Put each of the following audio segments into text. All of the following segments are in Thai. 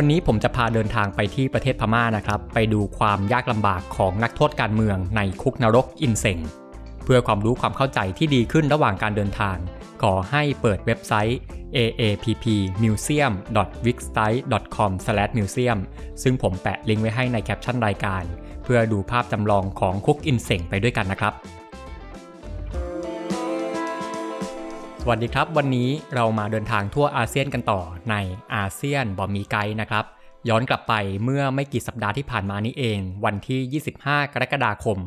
วันนี้ผมจะพาเดินทางไปที่ประเทศพม่านะครับ ไปดูความยากลำบากของนักโทษการเมืองในคุกนรกอินเซงเพื่อความรู้ความเข้าใจที่ดีขึ้นระหว่างการเดินทาง ขอให้เปิดเว็บไซต์ aappmuseum.wixsite.com/museum ซึ่งผมแปะลิงก์ไว้ให้ในแคปชั่นรายการ เพื่อดูภาพจำลองของคุกอินเซงไปด้วยกันนะครับ สวัสดีครับ วันนี้เรามาเดินทางทั่วอาเซียนกันต่อในอาเซียนบอมีไกด์นะครับ ย้อนกลับไปเมื่อไม่กี่สัปดาห์ที่ผ่านมานี้เอง วันที่ 25 กรกฎาคม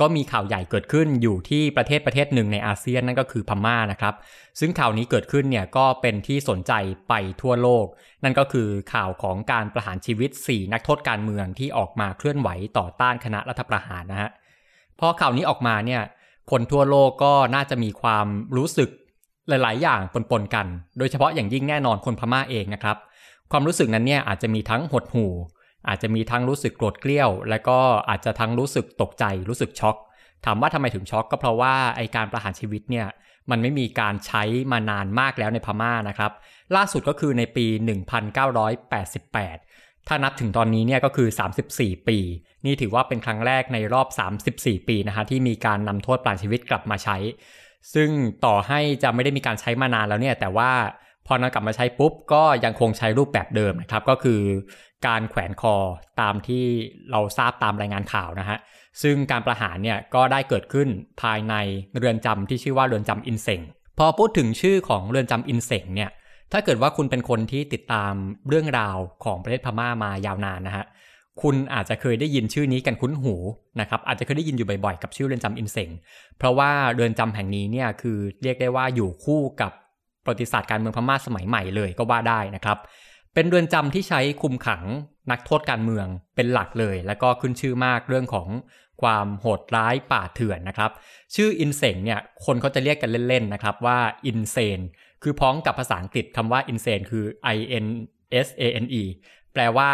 ก็มีข่าวใหญ่เกิดขึ้นอยู่ที่ประเทศประเทศหนึ่งในอาเซียนนั่นก็คือพม่านะครับ ซึ่งข่าวนี้เกิดขึ้นเนี่ยก็เป็นที่สนใจไปทั่วโลก นั่นก็คือข่าวของการประหารชีวิต 4 นักโทษการเมืองที่ออกมาเคลื่อนไหวต่อต้านคณะรัฐประหารนะฮะพอข่าวนี้ออกมาเนี่ยคนทั่วโลกก็น่าจะมีความรู้สึก หลายๆ อย่างปนๆกัน โดยเฉพาะอย่างยิ่งแน่นอนคนพม่าเองนะครับ ความรู้สึกนั้นเนี่ยอาจจะมีทั้งหดหู่ อาจจะมีทั้งรู้สึกโกรธเกลี้ยว และก็อาจจะทั้งรู้สึกตกใจ รู้สึกช็อก ถามว่าทำไมถึงช็อกก็เพราะว่าไอการประหารชีวิตเนี่ยมันไม่มีการใช้มานานมากแล้วในพม่านะครับ ล่าสุดก็คือในปี 1988 ถ้านับถึงตอนนี้เนี่ยก็คือ 34 ปี นี่ถือว่าเป็นครั้งแรกในรอบ 34 ปีนะฮะที่มีการนำโทษประหารชีวิตกลับมาใช้ ซึ่งต่อให้จะไม่ได้มีการใช้มานานแล้วเนี่ยแต่ว่าพอนำกลับมาใช้ปุ๊บ ก็ยังคงใช้รูปแบบเดิมนะครับ ก็คือการแขวนคอตามที่เราทราบตามรายงานข่าวนะฮะซึ่งการประหารเนี่ยก็ได้เกิดขึ้นภายในเรือนจำที่ชื่อว่าเรือนจำอินเซงพอพูดถึงชื่อของเรือนจำอินเซงเนี่ยถ้าเกิดว่าคุณเป็นคนที่ติดตามเรื่องราวของประเทศพม่ามายาวนานนะฮะ คุณอาจจะเคยได้ยินชื่อนี้กันคุ้นหูนะครับอาจจะเคยได้ยินอยู่บ่อยๆ กับชื่อเรือนจำอินเซงเพราะว่าเรือนจำแห่งนี้เนี่ยคือเรียกได้ว่าอยู่คู่กับประวัติศาสตร์การเมืองพม่าสมัยใหม่เลยก็ว่าได้นะครับ เป็นเรือนจำที่ใช้คุมขังนักโทษการเมืองเป็นหลักเลย แล้วก็ขึ้นชื่อมากเรื่องของความโหดร้ายป่าเถื่อนนะครับ ชื่ออินเซงเนี่ยคนเขาจะเรียกกันเล่นๆนะครับว่าอินเซนคือพ้องกับภาษาอังกฤษคำว่าอินเซนคือ I N S A N E แปลว่า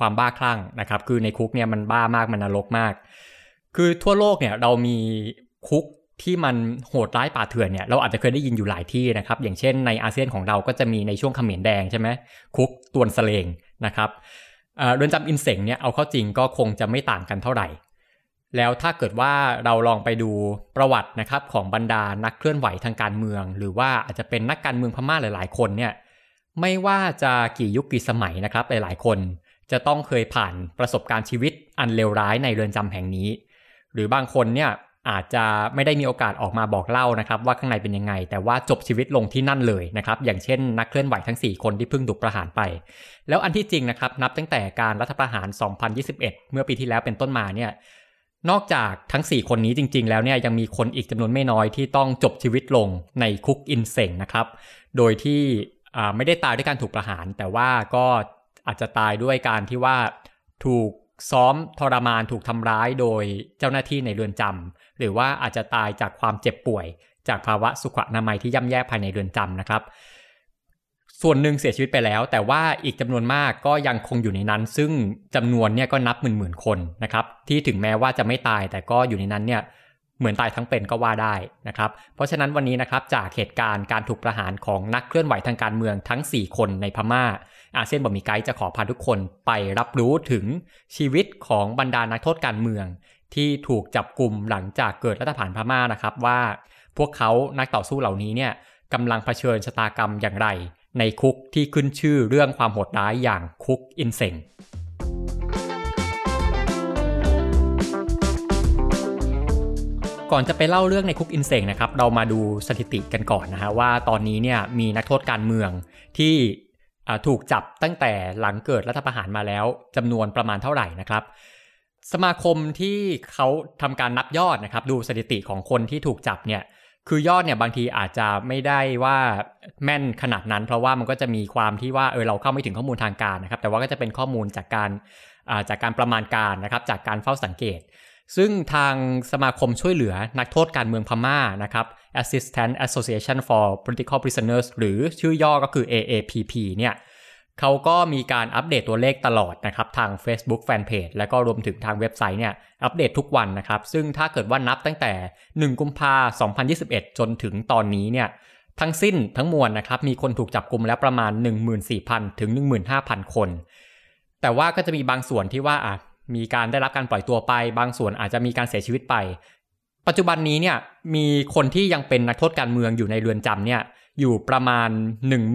ความบ้าคลั่งนะครับคือในคุกเนี่ยมันบ้ามากมันนรกมาก คือทั่วโลกเนี่ยเรามีคุกที่มันโหดร้ายป่าเถื่อนเนี่ยเราอาจจะเคยได้ยินอยู่หลายที่นะครับอย่างเช่นในอาเซียนของเราก็จะมีในช่วงเขมรแดงใช่ไหมคุกตวนสเลงนะครับเรือนจำอินเสงเนี่ยเอาเข้าจริงก็คงจะไม่ต่างกันเท่าไหร่ แล้วถ้าเกิดว่าเราลองไปดูประวัตินะครับของบรรดานักเคลื่อนไหวทางการเมือง หรือว่าอาจจะเป็นนักการเมืองพม่าหลาย ๆ คนเนี่ยไม่ว่าจะกี่ยุคกี่สมัยนะครับหลายๆคน จะต้องเคยผ่านประสบการณ์ชีวิตอันเลวร้ายในเรือนจำแห่งนี้ หรือบางคนเนี่ยอาจจะไม่ได้มีโอกาสออกมาบอกเล่านะครับว่าข้างในเป็นยังไง แต่ว่าจบชีวิตลงที่นั่นเลยนะครับอย่างเช่น นักเคลื่อนไหวทั้ง 4 คนที่เพิ่งถูกประหารไป แล้วอันที่จริงนะครับนับตั้งแต่การรัฐประหาร 2021 เมื่อปีที่แล้วเป็นต้นมาเนี่ยนอกจากทั้ง 4 คนนี้จริง ๆ แล้วเนี่ยยังมีคนอีกจำนวนไม่น้อยที่ต้องจบชีวิตลงในคุกอินเซงนะครับโดยที่ไม่ได้ตายด้วยการถูกประหาร แต่ว่าก็ อาจจะตายด้วยการที่ว่าถูกซ้อมทรมานถูกทำร้ายโดยเจ้าหน้าที่ในเรือนจำหรือว่าอาจจะตายจากความเจ็บป่วย จากภาวะสุขอนามัยที่ย่ำแย่ภายในเรือนจำนะครับ ส่วนหนึ่งเสียชีวิตไปแล้ว แต่ว่าอีกจำนวนมากก็ยังคงอยู่ในนั้น ซึ่งจำนวนเนี่ยก็นับหมื่นหมื่นคนนะครับ ที่ถึงแม้ว่าจะไม่ตายแต่ก็อยู่ในนั้นเนี่ยเหมือนตายทั้งเป็นก็ว่าได้นะครับ เพราะฉะนั้นวันนี้นะครับจากเหตุการณ์การถูกประหารของนักเคลื่อนไหวทางการเมืองทั้ง 4 คนในพม่า อาเซียนบอกมีไกด์จะขอพาทุกคนไปรับรู้ถึงชีวิตของบรรดานักโทษการเมือง ที่ถูกจับกลุ่มหลังจากเกิดรัฐประหารพม่านะครับว่า พวกเขานักต่อสู้เหล่านี้เนี่ยกำลังเผชิญชะตากรรมอย่างไร ในคุกที่ขึ้นชื่อเรื่องความโหดร้ายอย่างคุกอินเซงก่อนจะไปเล่าเรื่องในคุกอินเสงนะครับ เรามาดูสถิติกันก่อนนะฮะว่าตอนนี้เนี่ยมีนักโทษการเมืองที่ ถูกจับตั้งแต่หลังเกิดรัฐประหารมาแล้วจำนวนประมาณเท่าไหร่นะครับ สมาคมที่เขาทำการนับยอดนะครับ ดูสถิติของคนที่ถูกจับเนี่ยคือยอดเนี่ยบางทีอาจจะไม่ได้ว่าแม่นขนาดนั้น เพราะว่ามันก็จะมีความที่ว่าเออเราเข้าไม่ถึงข้อมูลทางการนะครับ แต่ว่าก็จะเป็นข้อมูลจากการจากการประมาณการนะครับ จากการเฝ้าสังเกต ซึ่งทางสมาคมช่วยเหลือนักโทษการเมืองพม่านะครับ Assistant Association for Political Prisoners หรือชื่อย่อก็คือ AAPP เนี่ยเขาก็มีการอัปเดตตัวเลขตลอดนะครับ ทาง Facebook Fanpage และก็รวมถึงทางเว็บไซต์เนี่ยอัปเดตทุกวันนะครับ ซึ่งถ้าเกิดว่านับตั้งแต่ 1 กุมภาพันธ์2021 จนถึงตอนนี้เนี่ยทั้งสิ้นทั้งมวลนะครับมีคนถูกจับกลุมแล้วประมาณ 14,000 ถึง 15,000 คน แต่ว่าก็จะมีบางส่วนที่ว่าอะ มีการได้รับการปล่อยตัวไป บางส่วนอาจจะมีการเสียชีวิตไป ปัจจุบันนี้เนี่ยมีคนที่ยังเป็นนักโทษการเมืองอยู่ในเรือนจำเนี่ยอยู่ประมาณ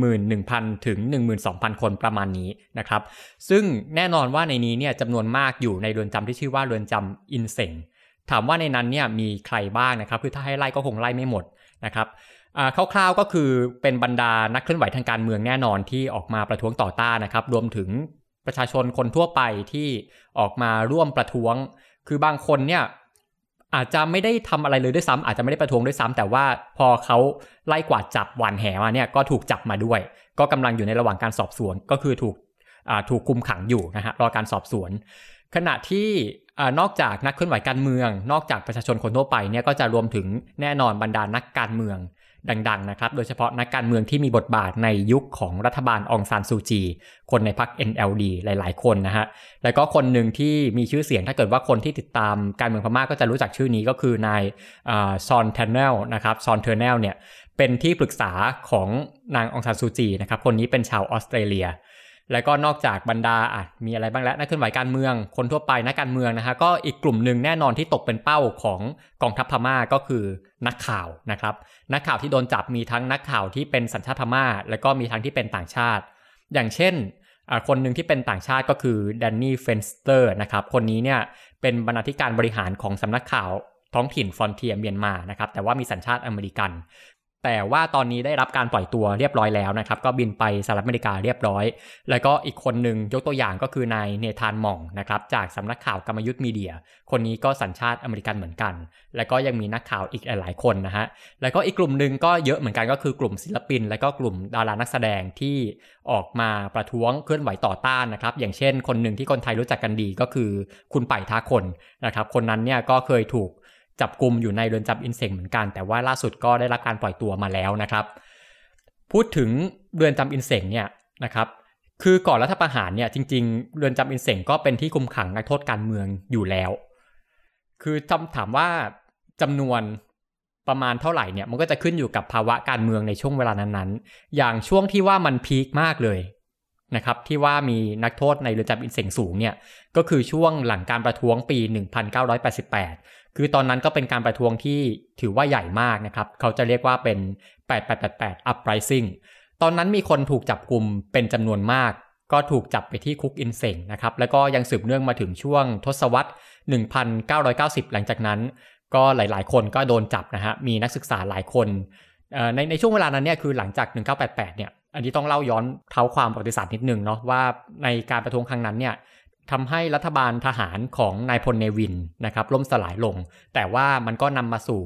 11,000 ถึง 12,000 คนประมาณนี้นะครับ ซึ่งแน่นอนว่าในนี้เนี่ยจำนวนมากอยู่ในเรือนจำที่ชื่อว่าเรือนจำอินเซงถามว่าในนั้นเนี่ยมีใครบ้างนะครับ คือถ้าให้ไล่ก็คงไล่ไม่หมดนะครับคร่าวๆก็คือเป็นบรรดานักเคลื่อนไหวทางการเมืองแน่นอนที่ออกมาประท้วงต่อต้านนะครับ รวมถึง ประชาชนคนทั่วไปที่ออกมาร่วมประท้วง คือบางคนเนี่ยอาจจะไม่ได้ทำอะไรเลยด้วยซ้ำอาจจะไม่ได้ประท้วงด้วยซ้ำแต่ว่าพอเขาไล่กวาดจับหวานแหมาเนี่ยก็ถูกจับมาด้วย ก็กำลังอยู่ในระหว่างการสอบสวน ก็คือถูกถูกคุมขังอยู่นะฮะรอการสอบสวน ขณะที่นอกจากนักเคลื่อนไหวการเมือง นอกจากประชาชนคนทั่วไปเนี่ยก็จะรวมถึงแน่นอนบรรดานักการเมือง ดังๆนะครับ โดยเฉพาะนักการเมืองที่มีบทบาทในยุคของรัฐบาลองซานซูจี คนในพรรค NLD หลาย ๆ คนนะฮะ แล้วก็คนหนึ่งที่มีชื่อเสียงถ้าเกิดว่าคนที่ติดตามการเมืองพม่าก็จะรู้จักชื่อนี้ก็คือนายฌอนเทอร์เนลนะครับฌอนเทอร์เนลเนี่ยเป็นที่ปรึกษาของนางองซานซูจีนะครับ คนนี้เป็นชาวออสเตรเลีย แล้วก็นอกจากบรรดาอะมีอะไรบ้างแล้วนักเคลื่อนไหวการเมือง คนทั่วไปนักการเมืองนะฮะก็อีกกลุ่มหนึ่งแน่นอนที่ตกเป็นเป้าของกองทัพพม่าก็คือนักข่าวนะครับ นักข่าวที่โดนจับมีทั้งนักข่าวที่เป็นสัญชาติพม่า แล้วก็มีทั้งที่เป็นต่างชาติ อย่างเช่นคนหนึ่งที่เป็นต่างชาติก็คือแดนนี่เฟนสเตอร์นะครับคนนี้เนี่ยเป็นบรรณาธิการบริหารของสำนักข่าวท้องถิ่น Frontier Myanmar นะครับแต่ว่ามีสัญชาติอเมริกัน แต่ว่าตอนนี้ได้รับการปล่อยตัวเรียบร้อยแล้วนะครับ ก็บินไปสหรัฐอเมริกาเรียบร้อย แล้วก็อีกคนหนึ่งยกตัวอย่างก็คือนายเนธานมองนะครับ จากสำนักข่าว Kamayut Media คนนี้ก็สัญชาติอเมริกันเหมือนกัน แล้วก็ยังมีนักข่าวอีกหลายคนนะฮะ แล้วก็อีกกลุ่มหนึ่งก็เยอะเหมือนกันก็คือกลุ่มศิลปิน และก็กลุ่มดารานักแสดงที่ออกมาประท้วงเคลื่อนไหวต่อต้านนะครับ อย่างเช่น คนหนึ่งที่คนไทยรู้จักกันดีก็คือ คุณป่ท้าคนนะครับ คนนั้นเนี่ยก็เคยถูก จับกลุ่มอยู่ในเรือนจำอินเซงเหมือนกัน แต่ว่าล่าสุดก็ได้รับการปล่อยตัวมาแล้วนะครับ พูดถึงเรือนจำอินเซงเนี่ยนะครับคือก่อนรัฐประหารเนี่ยจริง ๆ เรือนจำอินเซงก็เป็นที่คุมขังนักโทษการเมืองอยู่แล้ว คือจำถามว่าจำนวนประมาณเท่าไหร่เนี่ยมันก็จะขึ้นอยู่กับภาวะการเมืองในช่วงเวลานั้นๆ อย่างช่วงที่ว่ามันพีคมากเลยนะครับที่ว่ามีนักโทษในเรือนจำอินเสงสูงเนี่ยก็คือช่วงหลังการประท้วงปี 1988 คือตอนนั้นก็เป็นการประท้วงที่ถือว่าใหญ่มากนะครับ เขาจะเรียกว่าเป็น 8888 uprising ตอนนั้นมีคนถูกจับกลุ่มเป็นจำนวนมาก ก็ถูกจับไปที่คุกอินเสงนะครับ แล้วก็ยังสืบเนื่องมาถึงช่วงทศวรรษ 1990 หลังจากนั้น ก็หลาย ๆ คนก็โดนจับนะฮะ มีนักศึกษาหลายคน ในในช่วงเวลานั้นเนี่ยคือหลังจาก 1988 เนี่ย อันนี้ต้องเล่าย้อนเท้าความประวัติศาสตร์นิดนึงเนาะว่าในการประท้วงครั้งนั้นเนี่ย ทำให้รัฐบาลทหารของนายพลเนวินนะครับล่มสลายลง แต่ว่ามันก็นำมาสู่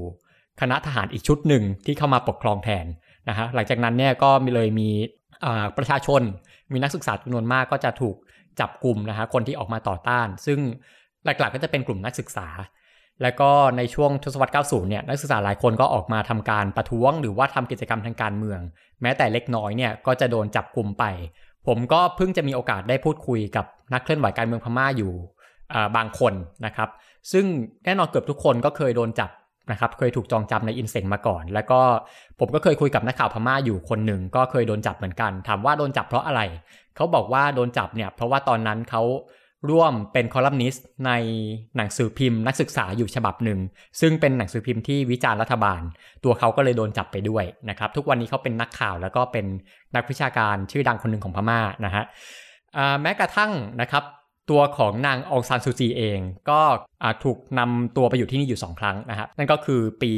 คณะทหารอีกชุดหนึ่งที่เข้ามาปกครองแทนนะฮะหลังจากนั้นเนี่ยก็มีเลยมีประชาชน มีนักศึกษาจำนวนมากก็จะถูกจับกลุ่มนะฮะคนที่ออกมาต่อต้าน ซึ่งหลักๆก็จะเป็นกลุ่มนักศึกษา แล้วก็ในช่วงทศวรรษ 90 เนี่ยนักศึกษาหลายคนก็ออกมาทำการประท้วง หรือว่าทำกิจกรรมทางการเมือง แม้แต่เล็กน้อยเนี่ยก็จะโดนจับกลุ่มไป ผมก็เพิ่งจะมีโอกาสได้พูดคุยกับนักเคลื่อนไหวการเมืองพม่าอยู่บางคนนะครับ ซึ่งแน่นอนเกือบทุกคนก็เคยโดนจับนะครับ เคยถูกจองจำในอินเซงมาก่อน แล้วก็ผมก็เคยคุยกับนักข่าวพม่าอยู่คนหนึ่งก็เคยโดนจับเหมือนกัน ถามว่าโดนจับเพราะอะไร เขาบอกว่าโดนจับเนี่ยเพราะว่าตอนนั้นเขา ร่วมเป็นคอลัมนิสต์ในหนังสือพิมพ์นักศึกษาอยู่ฉบับหนึ่ง ซึ่งเป็นหนังสือพิมพ์ที่วิจารณ์รัฐบาล ตัวเขาก็เลยโดนจับไปด้วยนะครับทุกวันนี้เขาเป็นนักข่าวแล้วก็เป็นนักวิชาการชื่อดังคนหนึ่งของพม่านะฮะแม้กระทั่งนะครับตัวของนางองซานซูจีเองก็ถูกนำตัวไปอยู่ที่นี่อยู่ 2 ครั้งนะครับนั่นก็คือปี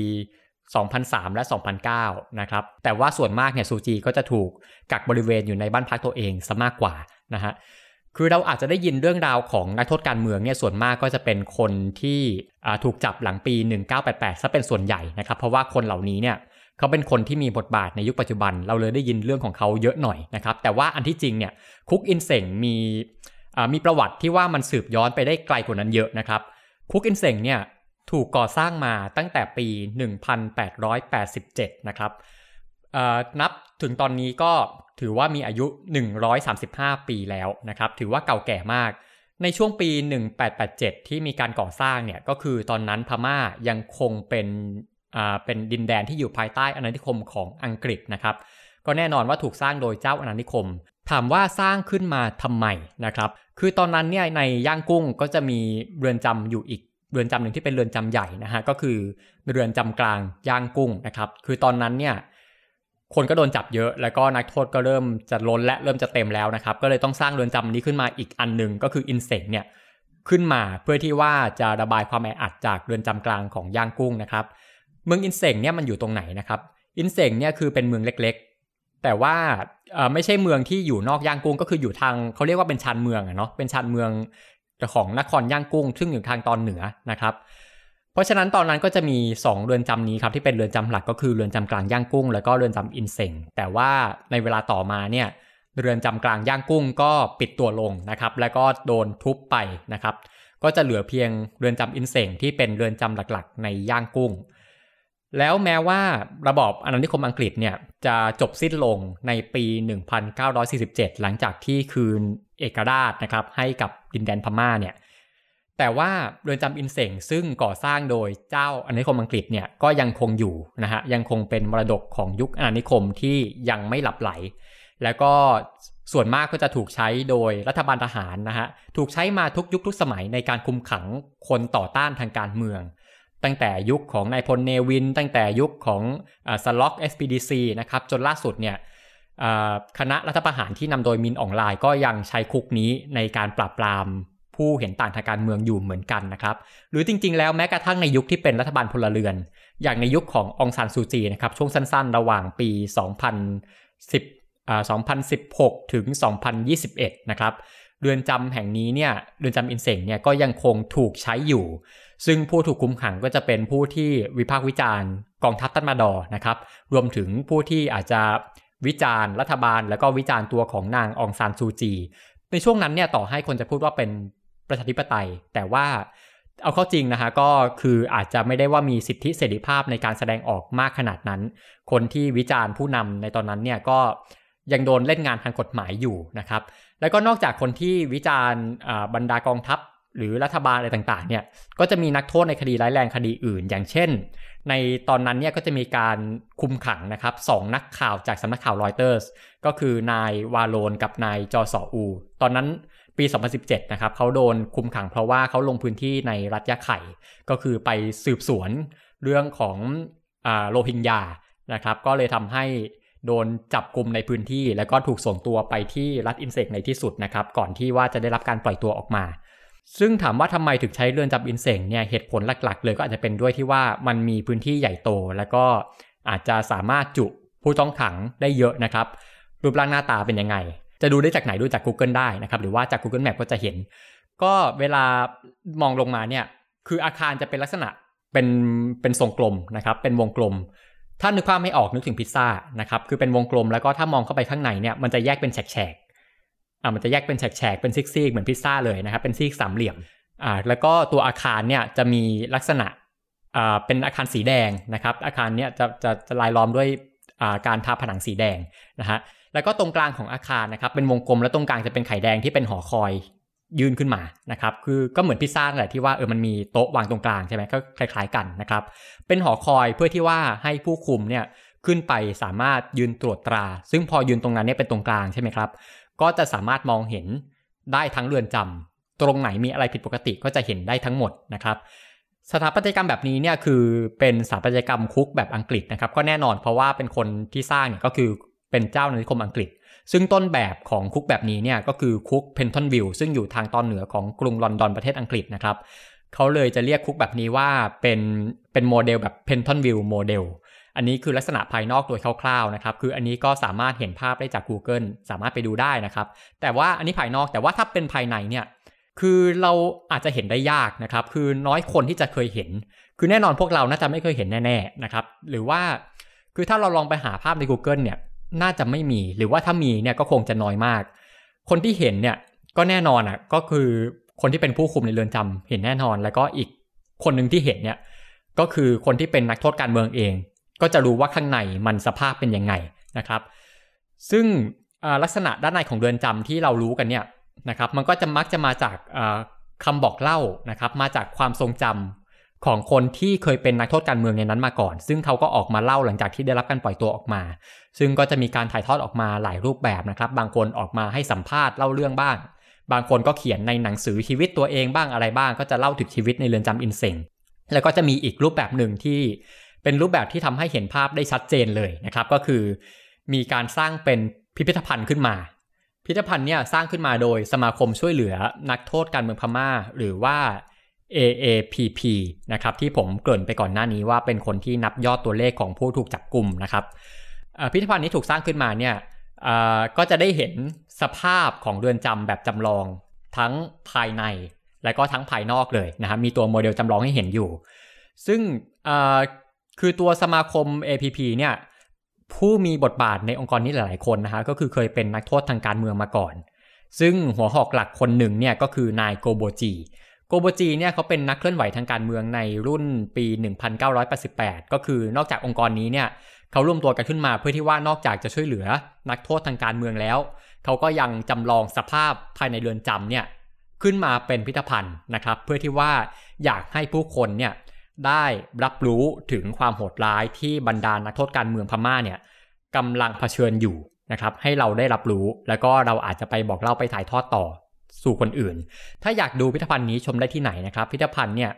2003 และ 2009 นะครับ แต่ว่าส่วนมากเนี่ยซูจีก็จะถูกกักบริเวณอยู่ในบ้านพักตัวเองซะมากกว่านะฮะ คือเราอาจจะได้ยินเรื่องราวของนักโทษการเมืองเนี่ยส่วนมากก็จะเป็นคนที่ถูกจับหลังปี 1988ซะเป็นส่วนใหญ่นะครับ เพราะว่าคนเหล่านี้เนี่ยเขาเป็นคนที่มีบทบาทในยุคปัจจุบัน เราเลยได้ยินเรื่องของเขาเยอะหน่อยนะครับ แต่ว่าอันที่จริงเนี่ยคุกอินเสงมีมีประวัติที่ว่ามันสืบย้อนไปได้ไกลกว่านั้นเยอะนะครับคุกอินเสงเนี่ยถูกก่อสร้างมาตั้งแต่ปี 1887 นะครับ นับถึงตอนนี้ก็ถือว่ามีอายุ 135 ปีแล้วนะครับ ถือว่าเก่าแก่มาก ในช่วงปี 1887 ที่มีการก่อสร้างเนี่ย ก็คือตอนนั้นพม่ายังคงเป็นเป็นดินแดนที่อยู่ภายใต้อาณานิคมของอังกฤษนะครับ ก็แน่นอนว่าถูกสร้างโดยเจ้าอาณานิคม ถามว่าสร้างขึ้นมาทำไมนะครับ คือตอนนั้นเนี่ยในย่างกุ้งก็จะมีเรือนจำอยู่อีกเรือนจำหนึ่งที่เป็นเรือนจำใหญ่นะฮะก็คือเรือนจำกลางย่างกุ้งนะครับ คือตอนนั้นเนี่ย คนก็โดนจับเยอะแล้วก็นักโทษก็เริ่มจะล้นและเริ่มจะเต็มแล้วนะครับ ก็เลยต้องสร้างเรือนจำนี้ขึ้นมาอีกอันหนึ่งก็คืออินเสกเนี่ยขึ้นมาเพื่อที่ว่าจะระบายความแออัดจากเรือนจำกลางของย่างกุ้งนะครับ เมืองอินเสกเนี่ยมันอยู่ตรงไหนนะครับอินเสกเนี่ยคือเป็นเมืองเล็กๆ แต่ว่าไม่ใช่เมืองที่อยู่นอกย่างกุ้งก็คืออยู่ทางเขาเรียกว่าเป็นชานเมืองอะเนาะเป็นชานเมืองของนครย่างกุ้ง ซึ่งอยู่ทางตอนเหนือนะครับ เพราะฉะนั้นตอนนั้นก็จะมี 2 เรือนจำนี้ครับที่เป็นเรือนจำหลักก็คือเรือนจำกลางย่างกุ้ง แล้วก็เรือนจำอินเซงแต่ว่าในเวลาต่อมาเนี่ยเรือนจำกลางย่างกุ้งก็ปิดตัวลงนะครับแล้วก็โดนทุบไปนะครับก็จะเหลือเพียงเรือนจำอินเซงที่เป็นเรือนจำหลักๆ ในย่างกุ้ง แล้วแม้ว่าระบอบอาณานิคมอังกฤษเนี่ยจะจบสิ้นลงในปี 1947 หลังจากที่คืนเอกราชนะครับให้กับดินแดนพม่าเนี่ย แต่ว่าเรือนจำอินเสงซึ่งก่อสร้างโดยเจ้าอาณานิคมอังกฤษเนี่ยก็ยังคงอยู่นะฮะยังคงเป็นมรดกของยุคอาณานิคมที่ยังไม่หลับไหล แล้วก็ส่วนมากก็จะถูกใช้โดยรัฐบาลทหารนะฮะถูกใช้มาทุกยุคทุกสมัยในการคุมขังคนต่อต้านทางการเมือง ตั้งแต่ยุคของนายพลเนวิน ตั้งแต่ยุคของสล็อก SPDC นะครับจนล่าสุดเนี่ยคณะรัฐประหารที่นำโดยมินอองไลน์ก็ยังใช้คุกนี้ในการปราบปราม ผู้เห็นต่างทางการเมืองอยู่เหมือนกันนะครับ หรือจริง ๆ แล้วแม้กระทั่งในยุคที่เป็นรัฐบาลพลเรือน อย่างในยุคขององซานซูจีนะครับช่วงสั้น ๆ ระหว่างปี 2010อ่า2016 ถึง 2021 นะครับเรือนจำแห่งนี้เนี่ยเรือนจำอินเสงเนี่ยก็ยังคงถูกใช้อยู่ ซึ่งผู้ถูกคุมขังก็จะเป็นผู้ที่วิพากษ์วิจารณ์กองทัพตันมาดอนะครับ รวมถึงผู้ที่อาจจะวิจารณ์รัฐบาล แล้วก็วิจารณ์ตัวของนางองซานซูจี ในช่วงนั้นเนี่ยต่อให้คนจะพูดว่าเป็น ประชาธิปไตย แต่ว่าเอาเข้าจริงนะฮะก็คืออาจจะไม่ได้ว่ามีสิทธิเสรีภาพในการแสดงออกมากขนาดนั้น คนที่วิจารณ์ผู้นำในตอนนั้นเนี่ยก็ยังโดนเล่นงานทางกฎหมายอยู่นะครับ แล้วก็นอกจากคนที่วิจารณ์บรรดากองทัพ หรือรัฐบาลอะไรต่างๆเนี่ยก็จะมีนักโทษในคดีร้ายแรงคดีอื่น อย่างเช่น ในตอนนั้นเนี่ยก็จะมีการคุมขังนะครับสองนักข่าวจากสำนักข่าวรอยเตอร์สก็คือนายวาโลนกับนายจอสออู ตอนนั้น ปี 2017 นะครับเขาโดนคุมขังเพราะว่าเขาลงพื้นที่ในรัฐยะไข่ ก็คือไปสืบสวนเรื่องของโรฮิงญานะครับ ก็เลยทำให้โดนจับกลุ่มในพื้นที่ แล้วก็ถูกส่งตัวไปที่รัฐอินเสกในที่สุดนะครับ ก่อนที่ว่าจะได้รับการปล่อยตัวออกมา ซึ่งถามว่าทำไมถึงใช้เรือนจำอินเสงเนี่ยเหตุผลหลักๆ เลยก็อาจจะเป็นด้วยที่ว่ามันมีพื้นที่ใหญ่โต แล้วก็อาจจะสามารถจุผู้ต้องขังได้เยอะนะครับรูปร่างหน้าตาเป็นยังไง จะดูได้จากไหนดูจาก Google ได้นะครับหรือว่าจาก Google Map ก็จะเห็น ก็เวลามองลงมาเนี่ยคืออาคารจะเป็นลักษณะเป็นเป็นทรงกลมนะครับเป็นวงกลม ถ้านึกภาพไม่ออกนึกถึงพิซซ่านะครับคือเป็นวงกลมแล้วก็ถ้ามองเข้าไปข้างในเนี่ยมันจะแยกเป็นแฉกๆอ่ามันจะแยกเป็นแฉกๆเป็นซิกซีกเหมือนพิซซ่าเลยนะครับเป็นซีกสามเหลี่ยมอ่าแล้วก็ตัวอาคารเนี่ยจะมีลักษณะอ่าเป็นอาคารสีแดงนะครับอาคารเนี่ยจะจะจะลายล้อมด้วยอ่าการทาผนังสีแดงนะฮะ แล้วก็ตรงกลางของอาคารนะครับเป็นวงกลมแล้วตรงกลางจะเป็นไข่แดงที่เป็นหอคอยยื่นขึ้นมานะครับคือก็เหมือนพิซซ่าแหละที่ว่าเออมันมีโต๊ะวางตรงกลางใช่ไหมก็คล้าย ๆกันนะครับเป็นหอคอยเพื่อที่ว่าให้ผู้คุมเนี่ยขึ้นไปสามารถยืนตรวจตรา ซึ่งพอยืนตรงนั้นเนี่ยเป็นตรงกลางใช่ไหมครับก็จะสามารถมองเห็นได้ทั้งเรือนจำตรงไหนมีอะไรผิดปกติก็จะเห็นได้ทั้งหมดนะครับสถาปัตยกรรมแบบนี้เนี่ยคือเป็นสถาปัตยกรรมคุกแบบอังกฤษนะครับก็แน่นอนเพราะว่าเป็นคนที่สร้างเนี่ยก็คือ เป็นเจ้าในนิคมอังกฤษ ซึ่งต้นแบบของคุกแบบนี้เนี่ยก็คือคุกเพนทอนวิลซึ่งอยู่ทางตอนเหนือของกรุงลอนดอนประเทศอังกฤษนะครับเขาเลยจะเรียกคุกแบบนี้ว่าเป็นเป็นโมเดลแบบ Pentonville model อันนี้คือลักษณะภายนอกโดยคร่าวๆนะครับ คืออันนี้ก็สามารถเห็นภาพได้จาก Google สามารถไปดูได้นะครับ แต่ว่าอันนี้ภายนอกแต่ว่าถ้าเป็นภายในเนี่ย คือเราอาจจะเห็นได้ยากนะครับ คือน้อยคนที่จะเคยเห็น คือแน่นอนพวกเราน่าจะไม่เคยเห็นแน่ๆนะครับ หรือว่า คือถ้าเราลองไปหาภาพใน Google เนี่ย น่าจะไม่มี หรือว่าถ้ามีเนี่ยก็คงจะน้อยมาก คนที่เห็นเนี่ยก็แน่นอนอะก็คือคนที่เป็นผู้คุมในเรือนจำเห็นแน่นอน แล้วก็อีกคนหนึ่งที่เห็นเนี่ยก็คือคนที่เป็นนักโทษการเมืองเอง ก็จะรู้ว่าข้างในมันสภาพเป็นยังไงนะครับ ซึ่งลักษณะด้านในของเรือนจำที่เรารู้กันเนี่ยนะครับมันก็จะมักจะมาจากคำบอกเล่านะครับมาจากความทรงจำของคนที่เคยเป็นนักโทษการเมืองในนั้นมาก่อน ซึ่งเขาก็ออกมาเล่าหลังจากที่ได้รับการปล่อยตัวออกมา ซึ่งก็จะมีการถ่ายทอดออกมาหลายรูปแบบนะครับ บางคนออกมาให้สัมภาษณ์เล่าเรื่องบ้าง บางคนก็เขียนในหนังสือชีวิตตัวเองบ้างอะไรบ้าง ก็จะเล่าถึงชีวิตในเรือนจำอินเซงแล้วก็จะมีอีกรูปแบบหนึ่งที่เป็นรูปแบบที่ทำให้เห็นภาพได้ชัดเจนเลยนะครับ ก็คือ มีการสร้างเป็นพิพิธภัณฑ์ขึ้นมา พิพิธภัณฑ์เนี่ยสร้างขึ้นมาโดยสมาคมช่วยเหลือนักโทษการเมืองพม่า หรือว่า AAPP นะครับที่ผมเกริ่นไปก่อนหน้านี้ว่าเป็นคนที่นับยอดตัวเลขของผู้ถูกจับกลุ่มนะครับ พิพิธภัณฑ์นี้ถูกสร้างขึ้นมาเนี่ยก็จะได้เห็นสภาพของเรือนจำแบบจำลองทั้งภายในและก็ทั้งภายนอกเลยนะครับมีตัวโมเดลจำลองให้เห็นอยู่ ซึ่งคือตัวสมาคม APP เนี่ยผู้มีบทบาทในองค์กรนี้หลายๆคนนะฮะก็คือเคยเป็นนักโทษทางการเมืองมาก่อน ซึ่งหัวหอกหลักคนหนึ่งเนี่ยก็คือนายโกโบจีโกโบจีเนี่ยเขาเป็นนักเคลื่อนไหวทางการเมืองในรุ่นปี 1988 ก็คือนอกจากองค์กรนี้เนี่ย เขาร่วมตัวกันขึ้นมาเพื่อที่ว่านอกจากจะช่วยเหลือนักโทษทางการเมืองแล้ว เขาก็ยังจำลองสภาพภายในเรือนจำเนี่ยขึ้นมาเป็นพิพิธภัณฑ์นะครับ เพื่อที่ว่าอยากให้ผู้คนเนี่ยได้รับรู้ถึงความโหดร้ายที่บรรดานักโทษการเมืองพม่าเนี่ยกำลังเผชิญอยู่นะครับ ให้เราได้รับรู้ แล้วก็เราอาจจะไปบอกเล่าไปถ่ายทอดต่อสู่คนอื่น ถ้าอยากดูพิพิธภัณฑ์นี้ชมได้ที่ไหนนะครับ พิพิธภัณฑ์เนี่ย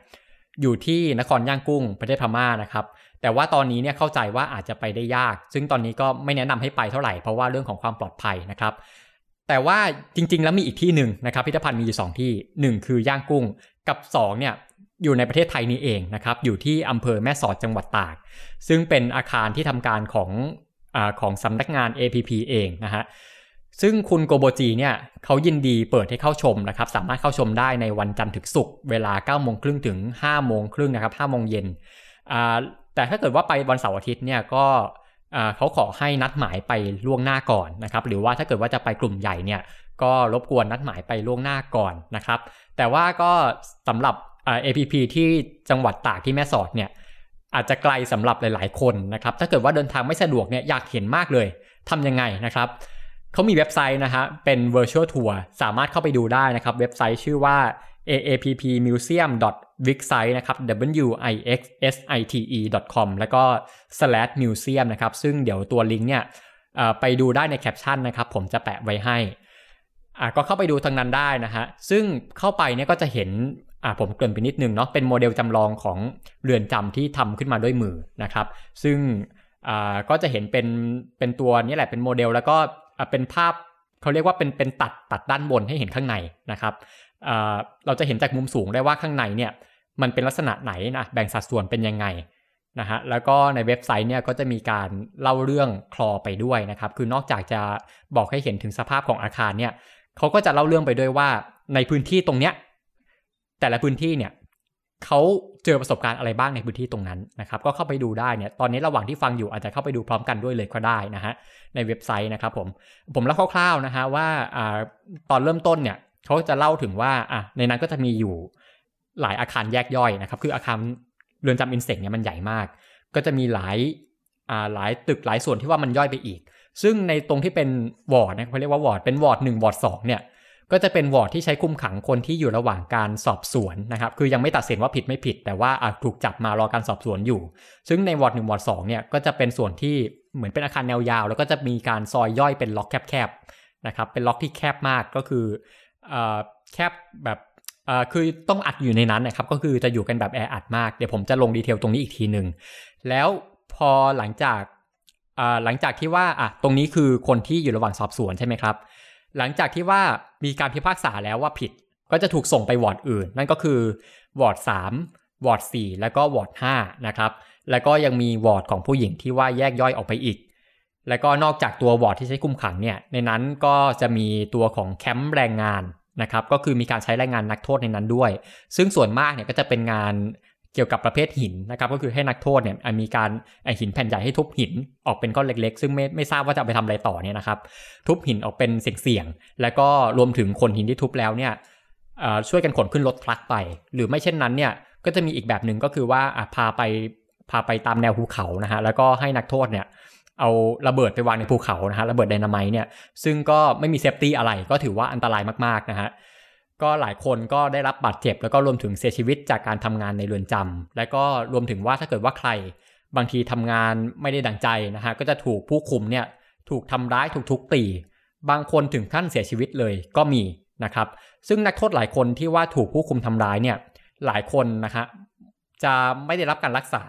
อยู่ที่นครย่างกุ้งประเทศพม่านะครับ แต่ว่าตอนนี้เนี่ยเข้าใจว่าอาจจะไปได้ยาก ซึ่งตอนนี้ก็ไม่แนะนำให้ไปเท่าไหร่เพราะว่าเรื่องของความปลอดภัยนะครับแต่ว่าจริง ๆ แล้วมีอีกที่หนึ่งนะครับพิพิธภัณฑ์มีอยู่ 2 ที่ 1 คือย่างกุ้งกับ 2 เนี่ยอยู่ในประเทศไทยนี้เองนะครับอยู่ที่อำเภอแม่สอดจังหวัดตาก ซึ่งเป็นอาคารที่ทำการของอของสำนักงาน APP เองนะฮะซึ่งคุณโกโบจีเนี่ยเขายินดีเปิดให้เข้าชมนะครับสามารถเข้าชมได้ในวันจันทร์ถึงศุกร์เวลา9โมงครึ่งถึง5โมงครึ่งนะครับ5โมงเย็น แต่ถ้าเกิดว่าไปวันเสาร์อาทิตย์เนี่ยก็เขาขอให้นัดหมายไปล่วงหน้าก่อนนะครับหรือว่าถ้าเกิดว่าจะไปกลุ่มใหญ่เนี่ยก็รบกวนนัดหมายไปล่วงหน้าก่อนนะครับ แต่ว่าก็สำหรับ APP ที่จังหวัดตากที่แม่สอดเนี่ยอาจจะไกลสำหรับหลาย ๆ คนนะครับ ถ้าเกิดว่าเดินทางไม่สะดวกเนี่ยอยากเห็นมากเลยทำยังไงนะครับเขามีเว็บไซต์นะฮะเป็น virtual tour สามารถเข้าไปดูได้นะครับ เว็บไซต์ชื่อว่า aappmuseum. W i x s i t e com แล้วก็ slash museum นะครับ ซึ่งเดี๋ยวตัวลิงก์เนี่ยไปดูได้ในแคปชั่นนะครับ ผมจะแปะไว้ให้ก็เข้าไปดูทางนั้นได้นะฮะ ซึ่งเข้าไปเนี่ยก็จะเห็นผมเกริ่นไปนิดนึงเนาะ เป็นโมเดลจำลองของเรือนจำที่ทำขึ้นมาด้วยมือนะครับ ซึ่งก็จะเห็นเป็นเป็นตัวนี้แหละเป็นโมเดล แล้วก็เป็นภาพเขาเรียกว่าเป็นเป็นตัดตัดด้านบนให้เห็นข้างในนะครับเราจะเห็นจากมุมสูงได้ว่าข้างในเนี่ย มันเป็นลักษณะไหนนะแบ่งสัดส่วนเป็นยังไงนะฮะแล้วก็ในเว็บไซต์เนี่ยก็จะมีการเล่าเรื่องคลอไปด้วยนะครับ คือนอกจากจะบอกให้เห็นถึงสภาพของอาคารเนี่ยเขาก็จะเล่าเรื่องไปด้วยว่าในพื้นที่ตรงเนี้ยแต่ละพื้นที่เนี่ยเขาเจอประสบการณ์อะไรบ้างในพื้นที่ตรงนั้นนะครับ ก็เข้าไปดูได้เนี่ยตอนนี้ระหว่างที่ฟังอยู่อาจจะเข้าไปดูพร้อมกันด้วยเลยก็ได้นะฮะในเว็บไซต์นะครับผมผมเล่าคร่าวๆนะฮะว่าอ่าตอนเริ่มต้นเนี่ยเขาจะเล่าถึงว่าอะในนั้นก็จะมีอยู่ หลายอาคารแยกย่อยนะครับ คืออาคารเรือนจำอินเส่งเนี่ยมันใหญ่มาก ก็จะมีหลายอ่าหลายตึกหลายส่วนที่ว่ามันย่อยไปอีก ซึ่งในตรงที่เป็นวอร์ดนะเขาเรียกว่าวอร์ดเป็นวอร์ดหนึ่งวอร์ดสองเนี่ยก็จะเป็นวอร์ดที่ใช้คุมขังคนที่อยู่ระหว่างการสอบสวนนะครับ คือยังไม่ตัดสินว่าผิดไม่ผิด แต่ว่าถูกจับมารอการสอบสวนอยู่ ซึ่งในวอร์ดหนึ่งวอร์ดสองเนี่ยก็จะเป็นส่วนที่เหมือนเป็นอาคารแนวยาว แล้วก็จะมีการซอยย่อยเป็นล็อกแคบๆนะครับ เป็นล็อกที่แคบมากก็คือแคบแบบ คือต้องอัดอยู่ในนั้นนะครับก็คือจะอยู่กันแบบแออัดมาก เดี๋ยวผมจะลง detail ตรงนี้อีกทีหนึ่งแล้วพอหลังจากหลังจากที่ว่าอะตรงนี้คือคนที่อยู่ระหว่างสอบสวนใช่ไหมครับ หลังจากที่ว่ามีการพิพากษาแล้วว่าผิด ก็จะถูกส่งไปวอร์ดอื่น นั่นก็คือวอร์ด3วอร์ด4แล้วก็วอร์ด5นะครับแล้วก็ยังมีวอร์ดของผู้หญิงที่ว่าแยกย่อยออกไปอีก แล้วก็นอกจากตัววอร์ดที่ใช้คุมขังเนี่ยในนั้นก็จะมีตัวของแคมป์แรงงาน นะครับก็คือมีการใช้แรงงานนักโทษในนั้นด้วย ซึ่งส่วนมากเนี่ยก็จะเป็นงานเกี่ยวกับประเภทหินนะครับก็คือให้นักโทษเนี่ยมีการหินแผ่นใหญ่ให้ทุบหินออกเป็นก้อนเล็ก ๆ ซึ่งไม่ไม่ทราบว่าจะไปทำอะไรต่อเนี่ยนะครับ ทุบหินออกเป็นเสี่ยงๆแล้วก็รวมถึงขนหินที่ทุบแล้วเนี่ยช่วยกันขนขึ้นรถ truck ไป หรือไม่เช่นนั้นเนี่ยก็จะมีอีกแบบหนึ่งก็คือว่าพาไปพาไปตามแนวภูเขานะฮะแล้วก็ให้นักโทษเนี่ย เอาระเบิดไปวางในภูเขานะฮะระเบิดไดนาไมต์เนี่ยซึ่งก็ไม่มี safety อะไรก็ถือว่าอันตรายมากๆนะฮะก็หลายคนก็ได้รับบาดเจ็บ แล้วก็รวมถึงเสียชีวิตจากการทำงานในเรือนจำและก็รวมถึงว่าถ้าเกิดว่าใคร บางทีทำงานไม่ได้ดังใจนะฮะก็จะถูกผู้คุมเนี่ยถูกทำร้ายถูกทุกตี บางคนถึงขั้นเสียชีวิตเลยก็มีนะครับ ซึ่งนักโทษหลายคนที่ว่าถูกผู้คุมทำร้ายเนี่ยหลายคนนะคะจะไม่ได้รับการรักษา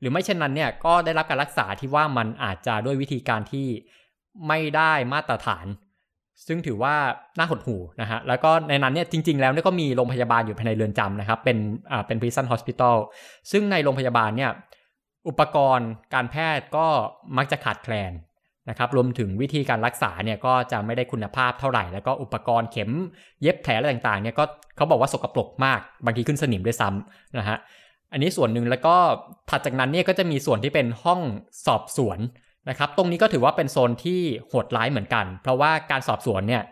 หรือไม่เช่นนั้นเนี่ยก็ได้รับการรักษาที่ว่ามันอาจจะด้วยวิธีการที่ไม่ได้มาตรฐาน ซึ่งถือว่าน่าหดหู่นะฮะแล้วก็ในนั้นเนี่ยจริง ๆ แล้วเนี่ยก็มีโรงพยาบาลอยู่ภายในเรือนจำนะครับ เป็นอ่าเป็น prison hospital ซึ่งในโรงพยาบาลเนี่ยอุปกรณ์การแพทย์ก็มักจะขาดแคลนนะครับรวมถึงวิธีการรักษาเนี่ยก็จะไม่ได้คุณภาพเท่าไหร่ แล้วก็อุปกรณ์เข็มเย็บแผลอะไรต่างๆเนี่ยก็เขาบอกว่าสกปรกมาก บางทีขึ้นสนิมด้วยซ้ำนะฮะ อันนี้ส่วนหนึ่งแล้วก็ถัดจากนั้นเนี่ยก็จะมีส่วนที่เป็นห้องสอบสวนนะครับ ตรงนี้ก็ถือว่าเป็นโซนที่โหดร้ายเหมือนกัน เพราะว่าการสอบสวนเนี่ย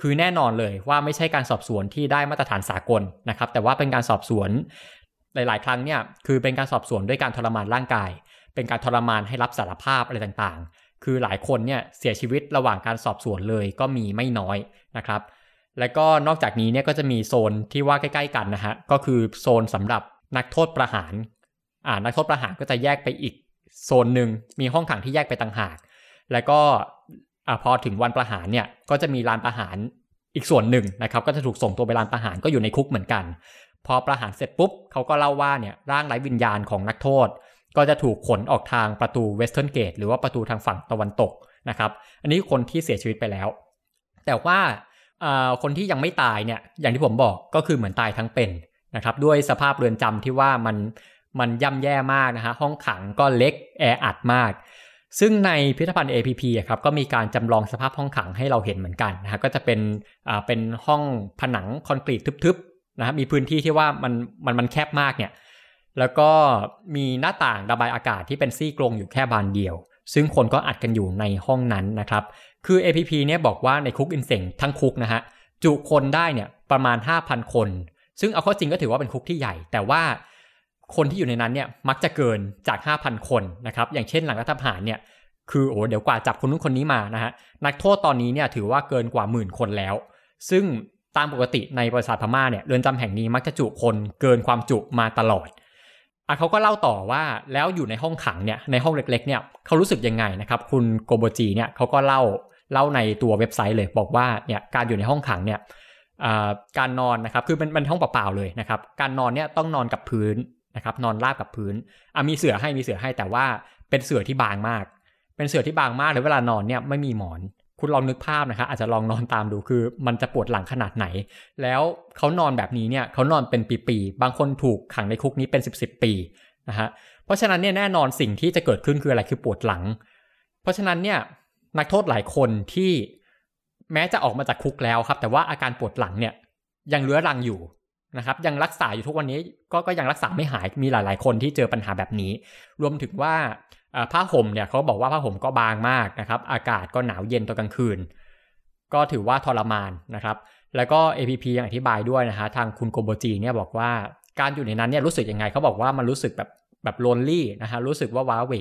คือแน่นอนเลยว่าไม่ใช่การสอบสวนที่ได้มาตรฐานสากลนะครับ แต่ว่าเป็นการสอบสวนหลาย ๆ ครั้งเนี่ยคือเป็นการสอบสวนด้วยการทรมานร่างกาย เป็นการทรมานให้รับสารภาพอะไรต่างๆ คือหลายคนเนี่ยเสียชีวิตระหว่างการสอบสวนเลยก็มีไม่น้อยนะครับ และก็นอกจากนี้เนี่ยก็จะมีโซนที่ว่าใกล้ ๆ กันนะฮะก็คือโซนสำหรับ นักโทษประหารอ่านักโทษประหารก็จะแยกไปอีกโซนหนึ่งมีห้องขังที่แยกไปต่างหาก แล้วก็อพอถึงวันประหารเนี่ยก็จะมีลานประหารอีกส่วนหนึ่งนะครับ ก็จะถูกส่งตัวไปลานประหารก็อยู่ในคุกเหมือนกัน พอประหารเสร็จปุ๊บเขาก็เล่าว่าเนี่ยร่างไร้วิญญาณของนักโทษ ก็จะถูกขนออกทางประตูเวสเทิร์นเกตหรือว่าประตูทางฝั่งตะวันตกนะครับ อันนี้คนที่เสียชีวิตไปแล้ว แต่ว่าคนที่ยังไม่ตายเนี่ยอย่างที่ผมบอกก็คือเหมือนตายทั้งเป็น นะครับด้วยสภาพเรือนจำที่ว่ามันมันย่ำแย่มากนะฮะห้องขังก็เล็กแออัดมาก ซึ่งในพิพิธภัณฑ์ APP ครับก็มีการจำลองสภาพห้องขังให้เราเห็นเหมือนกันนะฮะก็จะเป็นอ่าเป็นห้องผนังคอนกรีตทึบๆนะฮะมีพื้นที่ที่ว่ามันมันมันแคบมากเนี่ยแล้วก็มีหน้าต่างระบายอากาศที่เป็นซี่กรงอยู่แค่บานเดียว ซึ่งคนก็อัดกันอยู่ในห้องนั้นนะครับ คือ APP เนี่ยบอกว่าในคุกอินเซงทั้งคุกนะฮะจุคนได้เนี่ยประมาณ 5,000 คน ซึ่งเอาข้อจริงก็ถือว่าเป็นคุกที่ใหญ่ แต่ว่าคนที่อยู่ในนั้นเนี่ยมักจะเกินจาก 5,000 คนนะครับอย่างเช่นหลังรัฐประหารเนี่ยคือโอ้เดี๋ยวกว่าจับคนนู้นคนนี้มานะฮะนักโทษตอนนี้เนี่ยถือว่าเกินกว่าหมื่นคนแล้ว ซึ่งตามปกติในประวัติศาสตร์พม่าเนี่ยเรือนจำแห่งนี้มักจะจุคนเกินความจุมาตลอดอะเขาก็เล่าต่อว่าแล้วอยู่ในห้องขังเนี่ยในห้องเล็กๆเนี่ยเขารู้สึกยังไงนะครับคุณโกโบจีเนี่ยเขาก็เล่าเล่าในตัวเว็บไซต์เลยบอกว่าเนี่ยการอยู่ในห้องขังเนี่ย การนอนนะครับคือเป็นเป็นห้องเปล่าๆเลยนะครับ การนอนเนี่ยต้องนอนกับพื้นนะครับ นอนราบกับพื้นอะมีเสื่อให้มีเสื่อให้แต่ว่าเป็นเสื่อที่บางมาก เป็นเสื่อที่บางมากเลยเวลานอนเนี่ยไม่มีหมอนคุณลองนึกภาพนะครับอาจจะลองนอนตามดูคือ มันจะปวดหลังขนาดไหน แล้วเขานอนแบบนี้เนี่ยเขานอนเป็นปีๆบางคนถูกขังในคุกนี้เป็น 10บสปีนะฮะเพราะฉะนั้นเนี่ยแน่นอนสิ่งที่จะเกิดขึ้นคืออะไรคือปวดหลัง เพราะฉะนั้นเนี่ยนักโทษหลายคนที่ แม้จะออกมาจากคุกแล้วครับ แต่ว่าอาการปวดหลังเนี่ยยังเรื้อรังอยู่นะครับยังรักษาอยู่ทุกวันนี้ก็ก็ยังรักษาไม่หายมีหลาย ๆ คนที่เจอปัญหาแบบนี้ รวมถึงว่าผ้าห่มเนี่ยเขาบอกว่าผ้าห่มก็บางมากนะครับ อากาศก็หนาวเย็นตอนกลางคืน ก็ถือว่าทรมานนะครับ แล้วก็ APP ยังอธิบายด้วยนะฮะทางคุณโกโบจีเนี่ยบอกว่าการอยู่ในนั้นเนี่ยรู้สึกยังไงเขาบอกว่ามันรู้สึกแบบแบบโลนลี่นะฮะรู้สึกว่าว้าเหว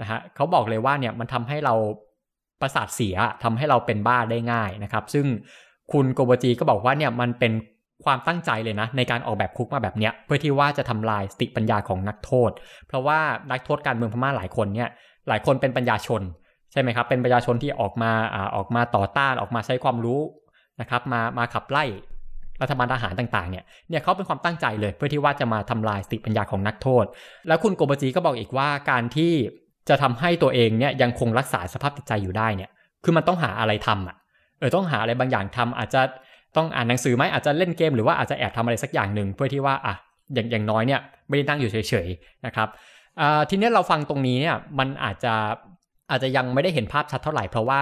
นะฮะเขาบอกเลยว่าเนี่ยมันทำให้เรา ประสาทเสียทำให้เราเป็นบ้าได้ง่ายนะครับ ซึ่งคุณโกโบจีก็บอกว่าเนี่ยมันเป็นความตั้งใจเลยนะในการออกแบบคุกมาแบบเนี้ยเพื่อที่ว่าจะทำลายสติปัญญาของนักโทษ เพราะว่านักโทษการเมืองพม่าหลายคนเนี่ยหลายคนเป็นปัญญาชนใช่ไหมครับเป็นปัญญาชนที่ออกมาอ่าออกมาต่อต้านออกมาใช้ความรู้นะครับมามาขับไล่รัฐบาลทหารต่างๆเนี่ยเนี่ยเขาเป็นความตั้งใจเลยเพื่อที่ว่าจะมาทำลายสติปัญญาของนักโทษ แล้วคุณโกบจีก็บอกอีกว่าการที่ จะทำให้ตัวเองเนี่ยยังคงรักษาสภาพจิตใจอยู่ได้เนี่ย คือมันต้องหาอะไรทำอะ เออต้องหาอะไรบางอย่างทำอาจจะต้องอ่านหนังสือไหมอาจจะเล่นเกมหรือว่าอาจจะแอบทำอะไรสักอย่างหนึ่งเพื่อที่ว่าอะอย่างอย่างน้อยเนี่ยไม่ได้นั่งอยู่เฉยๆนะครับทีนี้เราฟังตรงนี้เนี่ยมันอาจจะอาจจะยังไม่ได้เห็นภาพชัดเท่าไหร่เพราะว่า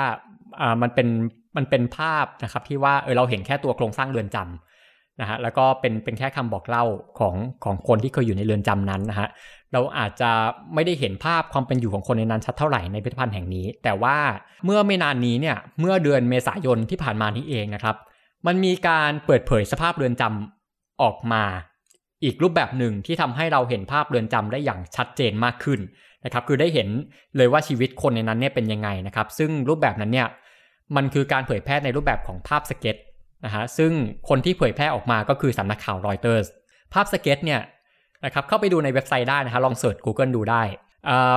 มันเป็นมันเป็นภาพนะครับที่ว่าเออเราเห็นแค่ตัวโครงสร้างเรือนจำนะฮะแล้วก็เป็นเป็นแค่คำบอกเล่าของของคนที่เคยอยู่ในเรือนจำนั้นนะฮะ เราอาจจะไม่ได้เห็นภาพความเป็นอยู่ของคนในนั้นชัดเท่าไหร่ในพิพิธภัณฑ์แห่งนี้ แต่ว่าเมื่อไม่นานนี้เนี่ยเมื่อเดือนเมษายนที่ผ่านมานี้เองนะครับ มันมีการเปิดเผยสภาพเรือนจำออกมา อีกรูปแบบหนึ่งที่ทำให้เราเห็นภาพเรือนจำได้อย่างชัดเจนมากขึ้นนะครับคือได้เห็นเลยว่าชีวิตคนในนั้นเนี่ยเป็นยังไงนะครับซึ่งรูปแบบนั้นเนี่ยมันคือการเผยแพร่ในรูปแบบของภาพสเก็ตนะฮะซึ่งคนที่เผยแพร่ออกมาก็คือสำนักข่าวรอยเตอร์ภาพสเก็ตเนี่ย นะครับเข้าไปดูในเว็บไซต์ได้นะฮะลองเสิร์ช Google ดูได้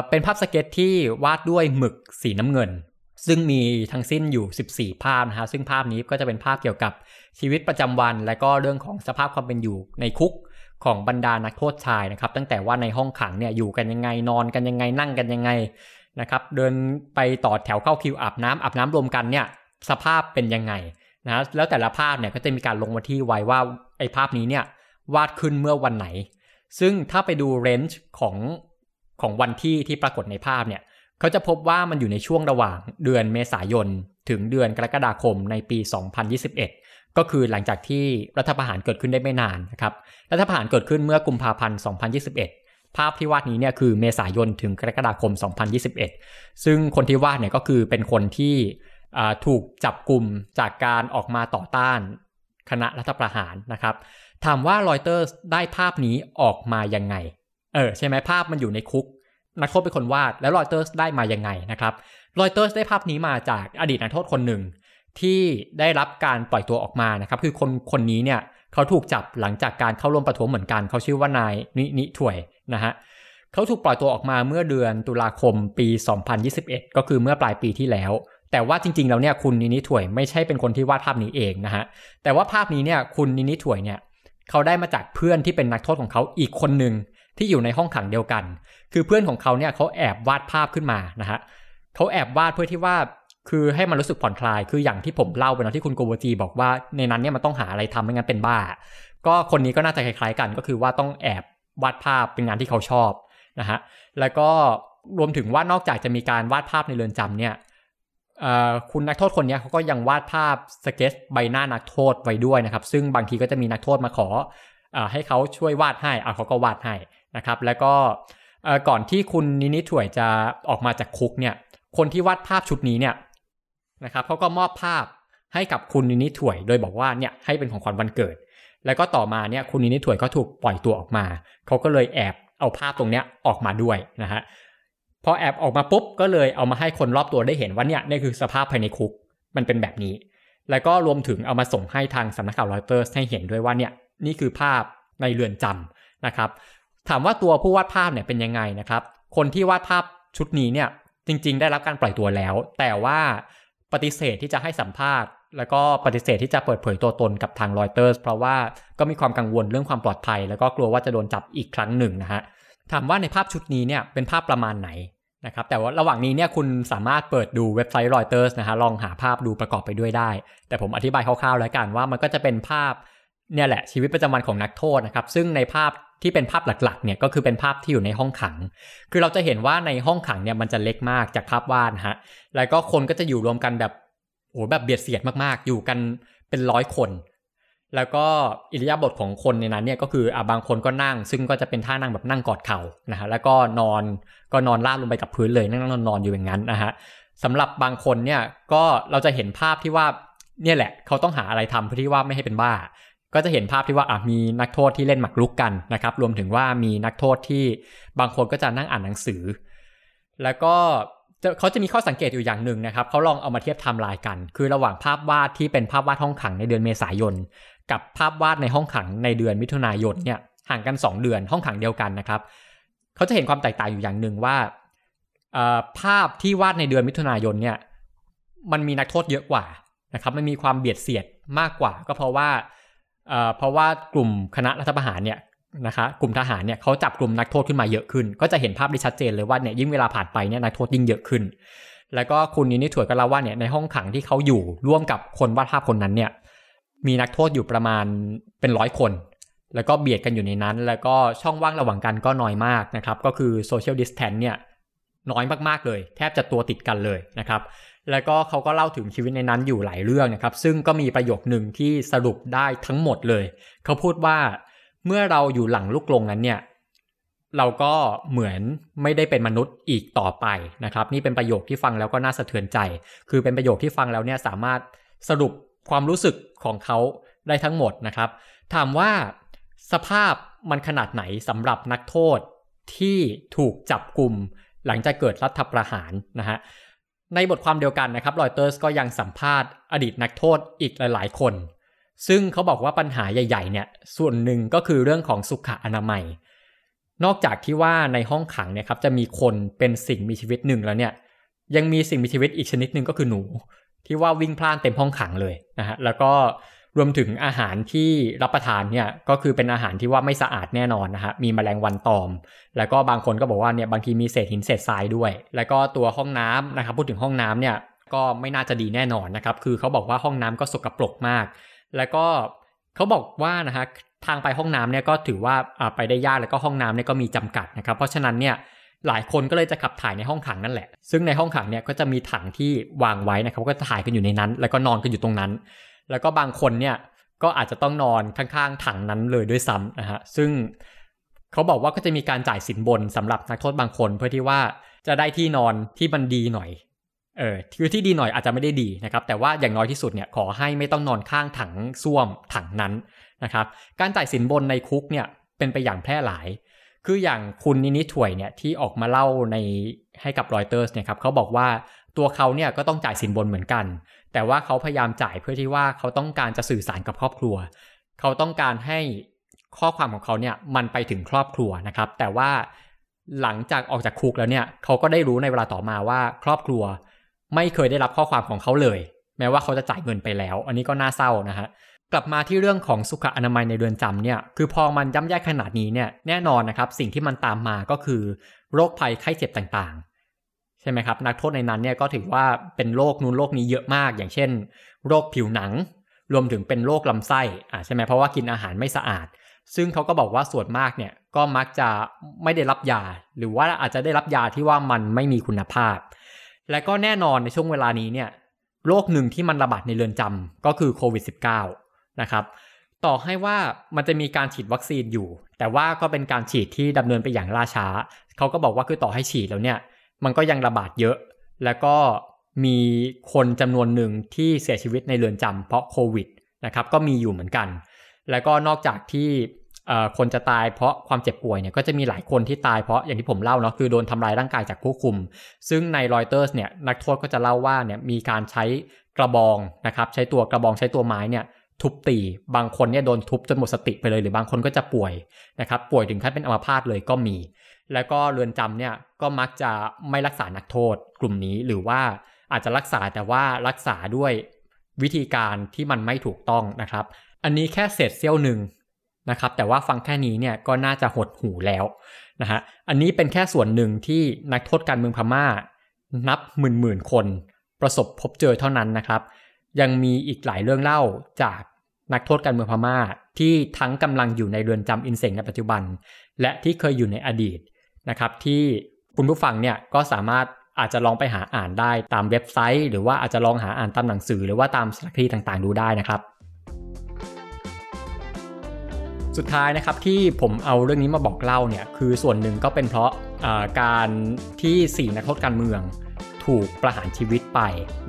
เป็นภาพสเก็ตที่วาดด้วยหมึกสีน้ำเงิน ซึ่งมีทั้งสิ้นอยู่ 14 ภาพนะฮะซึ่งภาพนี้ก็จะเป็นภาพเกี่ยวกับชีวิตประจำวัน และก็เรื่องของสภาพความเป็นอยู่ในคุกของบรรดานักโทษชายนะครับตั้งแต่ว่าในห้องขังเนี่ยอยู่กันยังไงนอนกันยังไงนั่งกันยังไงนะครับเดินไปต่อแถวเข้าคิวอาบน้ำอาบน้ำรวมกันเนี่ยสภาพเป็นยังไงนะแล้วแต่ละภาพเนี่ยก็จะมีการลงมาที่ไว้ว่าไอ้ภาพนี้เนี่ยวาดขึ้นเมื่อวันไหน ซึ่งถ้าไปดูเรนจ์ของของวันที่ที่ปรากฏในภาพเนี่ยเขาจะพบว่ามันอยู่ในช่วงระหว่างเดือนเมษายน ถึงเดือนกรกฎาคมในปี 2021 ก็คือหลังจากที่รัฐประหารเกิดขึ้นได้ไม่นานนะครับรัฐประหารเกิดขึ้นเมื่อกุมภาพันธ์ 2021 ภาพที่วาดนี้เนี่ยคือเมษายนถึงกรกฎาคม 2021 ซึ่งคนที่วาดเนี่ยก็คือเป็นคนที่ถูกจับกลุ่มจากการออกมาต่อต้านคณะรัฐประหารนะครับ ถามว่ารอยเตอร์ได้ภาพนี้ออกมายังไง เออใช่ไหมภาพมันอยู่ในคุก นักโทษเป็นคนวาดแล้วรอยเตอร์ได้มายังไงนะครับรอยเตอร์ได้ภาพนี้มาจากอดีตนักโทษคนหนึ่ง ที่ได้รับการปล่อยตัวออกมานะครับ คือคนคนนี้เนี่ยเขาถูกจับหลังจากการเข้าร่วมประท้วงเหมือนกัน เขาชื่อว่านายนินิถวยนะฮะเขาถูกปล่อยตัวออกมาเมื่อเดือนตุลาคมปี 2021 ก็คือเมื่อปลายปีที่แล้ว แต่ว่าจริงๆแล้วเนี่ยคุณนินิถวยไม่ใช่เป็นคนที่วาดภาพนี้เองนะฮะแต่ว่าภาพนี้เนี่ยคุณนินิถวยเนี่ย เขาได้มาจากเพื่อนที่เป็นนักโทษของเขาอีกคนหนึ่งที่อยู่ในห้องขังเดียวกัน คือเพื่อนของเขาเนี่ยเขาแอบวาดภาพขึ้นมานะฮะเขาแอบวาดเพื่อที่ว่าคือให้มันรู้สึกผ่อนคลาย คืออย่างที่ผมเล่าไปนะที่คุณโกโบจีบอกว่าในนั้นเนี่ยมันต้องหาอะไรทำไม่งั้นเป็นบ้า ก็คนนี้ก็น่าจะคล้ายๆกันก็คือว่าต้องแอบวาดภาพเป็นงานที่เขาชอบนะฮะ แล้วก็รวมถึงว่านอกจากจะมีการวาดภาพในเรือนจำเนี่ย คุณนักโทษคนนี้เขาก็ยังวาดภาพสเก็ตใบหน้านักโทษไว้ด้วยนะครับ ซึ่งบางทีก็จะมีนักโทษมาขออให้เขาช่วยวาดให้เขาก็วาดให้นะครับ แล้วก็ก่อนที่คุณนินิถวยจะออกมาจากคุกเนี่ย คนที่วาดภาพชุดนี้เนี่ยนะครับเขาก็มอบภาพให้กับคุณนินิถวย โดยบอกว่าเนี่ยให้เป็นของขวัญวันเกิด แล้วก็ต่อมาเนี่ยคุณนินิถวยก็ถูกปล่อยตัวออกมาเขาก็เลยแอบเอาภาพตรงเนี้ยออกมาด้วยนะฮะ พอแอบออกมาปุ๊บก็เลยเอามาให้คนรอบตัวได้เห็นว่าเนี่ยนี่คือสภาพภายในคุกมันเป็นแบบนี้ แล้วก็รวมถึงเอามาส่งให้ทางสำนักข่าวรอยเตอร์ให้เห็นด้วยว่าเนี่ยนี่คือภาพในเรือนจำนะครับ ถามว่าตัวผู้วาดภาพเนี่ยเป็นยังไงนะครับ คนที่วาดภาพชุดนี้เนี่ยจริง ๆ ได้รับการปล่อยตัวแล้ว แต่ว่าปฏิเสธที่จะให้สัมภาษณ์ แล้วก็ปฏิเสธที่จะเปิดเผยตัวตนกับทางรอยเตอร์เพราะว่าก็มีความกังวลเรื่องความปลอดภัย แล้วก็กลัวว่าจะโดนจับอีกครั้งหนึ่งนะฮะ ถามว่าในภาพชุดนี้เนี่ยเป็นภาพประมาณไหนนะครับแต่ว่าระหว่างนี้เนี่ยคุณสามารถเปิดดูเว็บไซต์รอยเตอร์สนะฮะลองหาภาพดูประกอบไปด้วยได้ แต่ผมอธิบายคร่าวๆแล้วกันว่ามันก็จะเป็นภาพเนี่ยแหละชีวิตประจำวันของนักโทษนะครับซึ่งในภาพที่เป็นภาพหลักๆเนี่ยก็คือเป็นภาพที่อยู่ในห้องขัง คือเราจะเห็นว่าในห้องขังเนี่ยมันจะเล็กมากจากภาพวาดฮะแล้วก็คนก็จะอยู่รวมกันแบบโอ้แบบเบียดเสียดมากๆ อยู่กันเป็นร้อยคน แล้วก็อิริยาบถของคนในนั้นเนี่ยก็คืออ่าบางคนก็นั่ง ซึ่งก็จะเป็นท่านั่งแบบนั่งกอดเข่านะฮะแล้วก็นอนก็นอนราบลงไปกับพื้นเลยนั่งนอนนอนอยู่อย่างนั้นนะฮะสำหรับบางคนเนี่ยก็เราจะเห็นภาพที่ว่าเนี่ยแหละ เขาต้องหาอะไรทำเพื่อที่ว่าไม่ให้เป็นบ้า ก็จะเห็นภาพที่ว่าอะมีนักโทษที่เล่นหมากรุกกันนะครับ รวมถึงว่ามีนักโทษที่บางคนก็จะนั่งอ่านหนังสือ แล้วก็เขาจะมีข้อสังเกตอยู่อย่างหนึ่งนะครับเขาลองเอามาเทียบไทม์ไลน์กัน คือระหว่างภาพวาดที่เป็นภาพวาดห้องขังในเดือนเมษายน กับภาพวาดในห้องขังในเดือนมิถุนายนเนี่ยห่างกัน 2 เดือนห้องขังเดียวกันนะครับเขาจะเห็นความแตกต่างอยู่อย่างหนึ่งว่าภาพที่วาดในเดือนมิถุนายนเนี่ยมันมีนักโทษเยอะกว่านะครับมันมีความเบียดเสียดมากกว่า ก็เพราะว่าเพราะว่ากลุ่มคณะรัฐประหารเนี่ยนะคะกลุ่มทหารเนี่ยเขาจับกลุ่มนักโทษขึ้นมาเยอะขึ้น ก็จะเห็นภาพได้ชัดเจนเลยว่าเนี่ยยิ่งเวลาผ่านไปเนี่ยนักโทษยิ่งเยอะขึ้น แล้วก็คุณนินิถวยก็เล่าว่าเนี่ยในห้องขังที่เขาอยู่ร่วมกับคนวาดภาพคนนั้นเนี่ย มีนักโทษอยู่ประมาณเป็นร้อยคน แล้วก็เบียดกันอยู่ในนั้น แล้วก็ช่องว่างระหว่างกันก็น้อยมากนะครับ ก็คือโซเชียลดิสแทนเนี่ยน้อยมากๆเลย แทบจะตัวติดกันเลยนะครับ แล้วก็เขาก็เล่าถึงชีวิตในนั้นอยู่หลายเรื่องนะครับ ซึ่งก็มีประโยคหนึ่งที่สรุปได้ทั้งหมดเลย เขาพูดว่าเมื่อเราอยู่หลังลูกกรงนั้นเนี่ยเราก็เหมือนไม่ได้เป็นมนุษย์อีกต่อไปนะครับ นี่เป็นประโยคที่ฟังแล้วก็น่าสะเทือนใจ คือเป็นประโยคที่ฟังแล้วเนี่ยสามารถสรุป ความรู้สึกของเขาได้ทั้งหมดนะครับ ถามว่าสภาพมันขนาดไหนสำหรับนักโทษที่ถูกจับกลุ่มหลังจากเกิดรัฐประหารนะฮะในบทความเดียวกันนะครับรอยเตอร์สก็ยังสัมภาษณ์อดีตนักโทษอีกหลาย ๆ คน ซึ่งเขาบอกว่าปัญหาใหญ่ ๆ เนี่ยส่วนหนึ่งก็คือเรื่องของสุขอนามัย นอกจากที่ว่าในห้องขังเนี่ยครับจะมีคนเป็นสิ่งมีชีวิตหนึ่งแล้วเนี่ยยังมีสิ่งมีชีวิตอีกชนิดหนึ่งก็คือหนู ที่ว่าวิ่งพล่านเต็มห้องขังเลยนะฮะแล้วก็รวมถึงอาหารที่รับประทานเนี่ยก็คือเป็นอาหารที่ว่าไม่สะอาดแน่นอนนะฮะมีแมลงวันตอม แล้วก็บางคนก็บอกว่าเนี่ยบางทีมีเศษหินเศษทรายด้วย แล้วก็ตัวห้องน้ำนะครับพูดถึงห้องน้ำเนี่ยก็ไม่น่าจะดีแน่นอนนะครับคือเขาบอกว่าห้องน้ำก็สกปรกมาก แล้วก็เขาบอกว่านะฮะทางไปห้องน้ำเนี่ยก็ถือว่าไปได้ยากแล้วก็ห้องน้ำเนี่ยก็มีจำกัดนะครับเพราะฉะนั้นเนี่ย หลายคนก็เลยจะขับถ่ายในห้องขังนั่นแหละ ซึ่งในห้องขังเนี่ยก็จะมีถังที่วางไว้นะครับก็จะถ่ายกันอยู่ในนั้น แล้วก็นอนกันอยู่ตรงนั้น แล้วก็บางคนเนี่ยก็อาจจะต้องนอนข้างๆถังนั้นเลยด้วยซ้ำนะฮะ ซึ่งเขาบอกว่าก็จะมีการจ่ายสินบนสำหรับนักโทษบางคนเพื่อที่ว่าจะได้ที่นอนที่มันดีหน่อย เออคือที่ดีหน่อยอาจจะไม่ได้ดีนะครับ แต่ว่าอย่างน้อยที่สุดเนี่ยขอให้ไม่ต้องนอนข้างถังส้วมถังนั้นนะครับ การจ่ายสินบนในคุกเนี่ยเป็นไปอย่างแพร่หลาย คืออย่างคุณนินิถวยเนี่ยที่ออกมาเล่าในให้กับรอยเตอร์สเนี่ยครับเขาบอกว่าตัวเขาเนี่ยก็ต้องจ่ายสินบนเหมือนกัน แต่ว่าเขาพยายามจ่ายเพื่อที่ว่าเขาต้องการจะสื่อสารกับครอบครัว เขาต้องการให้ข้อความของเขาเนี่ยมันไปถึงครอบครัวนะครับ แต่ว่าหลังจากออกจากคุกแล้วเนี่ยเขาก็ได้รู้ในเวลาต่อมาว่าครอบครัว ไม่เคยได้รับข้อความของเขาเลย แม้ว่าเขาจะจ่ายเงินไปแล้ว อันนี้ก็น่าเศร้านะฮะ กลับมาที่เรื่องของสุขอนามัยในเรือนจำเนี่ยคือพอมันย่ำแย่ขนาดนี้เนี่ยแน่นอนนะครับสิ่งที่มันตามมาก็คือโรคภัยไข้เจ็บต่างๆ ใช่ไหมครับ นักโทษในนั้นเนี่ยก็ถือว่าเป็นโรคนู้นโรคนี้เยอะมาก อย่างเช่น โรคผิวหนัง รวมถึงเป็นโรคลำไส้อ่าใช่ไหมเพราะว่ากินอาหารไม่สะอาด ซึ่งเขาก็บอกว่าส่วนมากเนี่ยก็มักจะไม่ได้รับยา หรือว่าอาจจะได้รับยาที่ว่ามันไม่มีคุณภาพ และก็แน่นอนในช่วงเวลานี้เนี่ยโรคหนึ่งที่มันระบาดในเรือนจำก็คือโควิด -19 นะครับ ต่อให้ว่ามันจะมีการฉีดวัคซีนอยู่ แต่ว่าก็เป็นการฉีดที่ดำเนินไปอย่างล่าช้า เขาก็บอกว่าคือต่อให้ฉีดแล้วเนี่ย มันก็ยังระบาดเยอะ แล้วก็มีคนจำนวนหนึ่งที่เสียชีวิตในเรือนจำเพราะโควิดนะครับ ก็มีอยู่เหมือนกัน แล้วก็นอกจากที่คนจะตายเพราะความเจ็บป่วยเนี่ยก็จะมีหลายคนที่ตายเพราะอย่างที่ผมเล่าเนาะคือโดนทำลายร่างกายจากผู้คุม ซึ่งในรอยเตอร์สเนี่ยนักโทษก็จะเล่าว่าเนี่ยมีการใช้กระบองนะครับใช้ตัวกระบองใช้ตัวไม้เนี่ย ทุบตี บางคนเนี่ยโดนทุบจนหมดสติไปเลยหรือบางคนก็จะป่วยนะครับป่วยถึงขั้นเป็นอัมพาตเลยก็มี แล้วก็เรือนจำเนี่ยก็มักจะไม่รักษานักโทษกลุ่มนี้หรือว่าอาจจะรักษาแต่ว่ารักษาด้วยวิธีการที่มันไม่ถูกต้องนะครับ อันนี้แค่เศษเสี้ยวหนึ่งนะครับแต่ว่าฟังแค่นี้เนี่ยก็น่าจะหดหูแล้วนะฮะอันนี้เป็นแค่ส่วนหนึ่งที่นักโทษการเมืองพม่า นับหมื่นหมื่นคน ประสบพบเจอเท่านั้นนะครับ ยังมีอีกหลายเรื่องเล่าจาก นักโทษการเมืองพม่า ที่ทั้งกำลังอยู่ในเรือนจำอินเซงในปัจจุบัน และที่เคยอยู่ในอดีตนะครับที่คุณผู้ฟังเนี่ยก็สามารถอาจจะลองไปหาอ่านได้ตามเว็บไซต์ หรือว่าอาจจะลองหาอ่านตามหนังสือ หรือว่าตามสารคดีต่างๆ ดูได้นะครับ สุดท้ายนะครับที่ผมเอาเรื่องนี้มาบอกเล่าเนี่ยคือส่วนหนึ่งก็เป็นเพราะการที่สี่นักโทษการเมืองถูกประหารชีวิตไป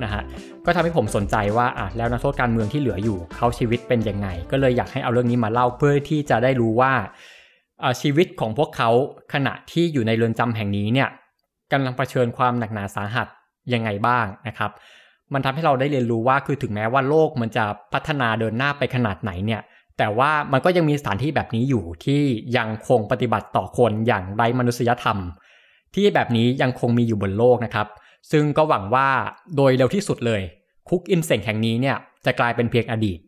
นะฮะ ก็ทำให้ผมสนใจว่าอะแล้วนักโทษการเมืองที่เหลืออยู่เขาชีวิตเป็นยังไง ก็เลยอยากให้เอาเรื่องนี้มาเล่าเพื่อที่จะได้รู้ว่าชีวิตของพวกเขาขณะที่อยู่ในเรือนจำแห่งนี้เนี่ยกำลังเผชิญความหนักหนาสาหัสยังไงบ้างนะครับ มันทำให้เราได้เรียนรู้ว่าคือถึงแม้ว่าโลกมันจะพัฒนาเดินหน้าไปขนาดไหนเนี่ยแต่ว่ามันก็ยังมีสถานที่แบบนี้อยู่ที่ยังคงปฏิบัติต่อคนอย่างไร้มนุษยธรรม ที่แบบนี้ยังคงมีอยู่บนโลกนะครับ ซึ่งก็หวังว่าโดยเร็วที่สุดเลย คุกอินเซงแห่งนี้เนี่ยจะกลายเป็นเพียงอดีต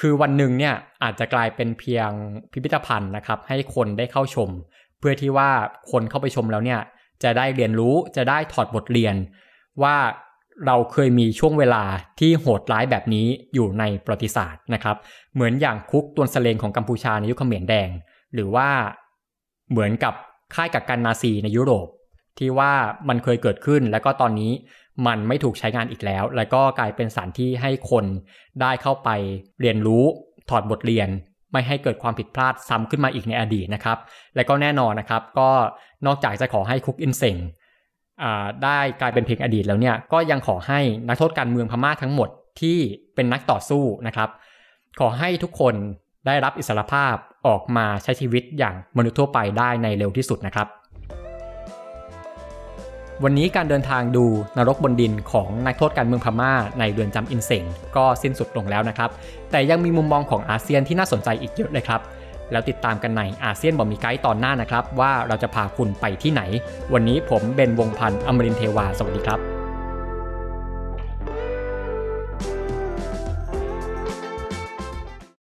คือวันหนึ่งเนี่ยอาจจะกลายเป็นเพียงพิพิธภัณฑ์นะครับ ให้คนได้เข้าชม เพื่อที่ว่าคนเข้าไปชมแล้วเนี่ยจะได้เรียนรู้จะได้ถอดบทเรียน ว่าเราเคยมีช่วงเวลาที่โหดร้ายแบบนี้อยู่ในประวัติศาสตร์นะครับ เหมือนอย่างคุกตวนสเลงของกัมพูชาในยุคเขมรแดง หรือว่าเหมือนกับค่ายกักกันนาซีในยุโรป ที่ว่ามันเคยเกิดขึ้นแล้วก็ตอนนี้ มันไม่ถูกใช้งานอีกแล้ว แล้วก็กลายเป็นสถานที่ให้คนได้เข้าไปเรียนรู้ถอดบทเรียน ไม่ให้เกิดความผิดพลาดซ้ำขึ้นมาอีกในอดีตนะครับ และก็แน่นอนนะครับ ก็นอกจากจะขอให้คุกอินเซงได้กลายเป็นเพียงอดีตแล้วเนี่ยก็ยังขอให้นักโทษการเมืองพม่าทั้งหมดที่เป็นนักต่อสู้นะครับ ขอให้ทุกคนได้รับอิสรภาพออกมาใช้ชีวิตอย่างมนุษย์ทั่วไปได้ในเร็วที่สุดนะครับ วันนี้การเดินทางดูนรกบนดินของนักโทษการเมืองพม่าในเรือนจำอินเซงก็สิ้นสุดลงแล้วนะครับ แต่ยังมีมุมมองของอาเซียนที่น่าสนใจอีกเยอะเลยครับ แล้วติดตามกันในอาเซียนบอมีไกด์ตอนหน้านะครับ ว่าเราจะพาคุณไปที่ไหน วันนี้ผมเบนวงพันธ์อมรินเทวา สวัสดีครับ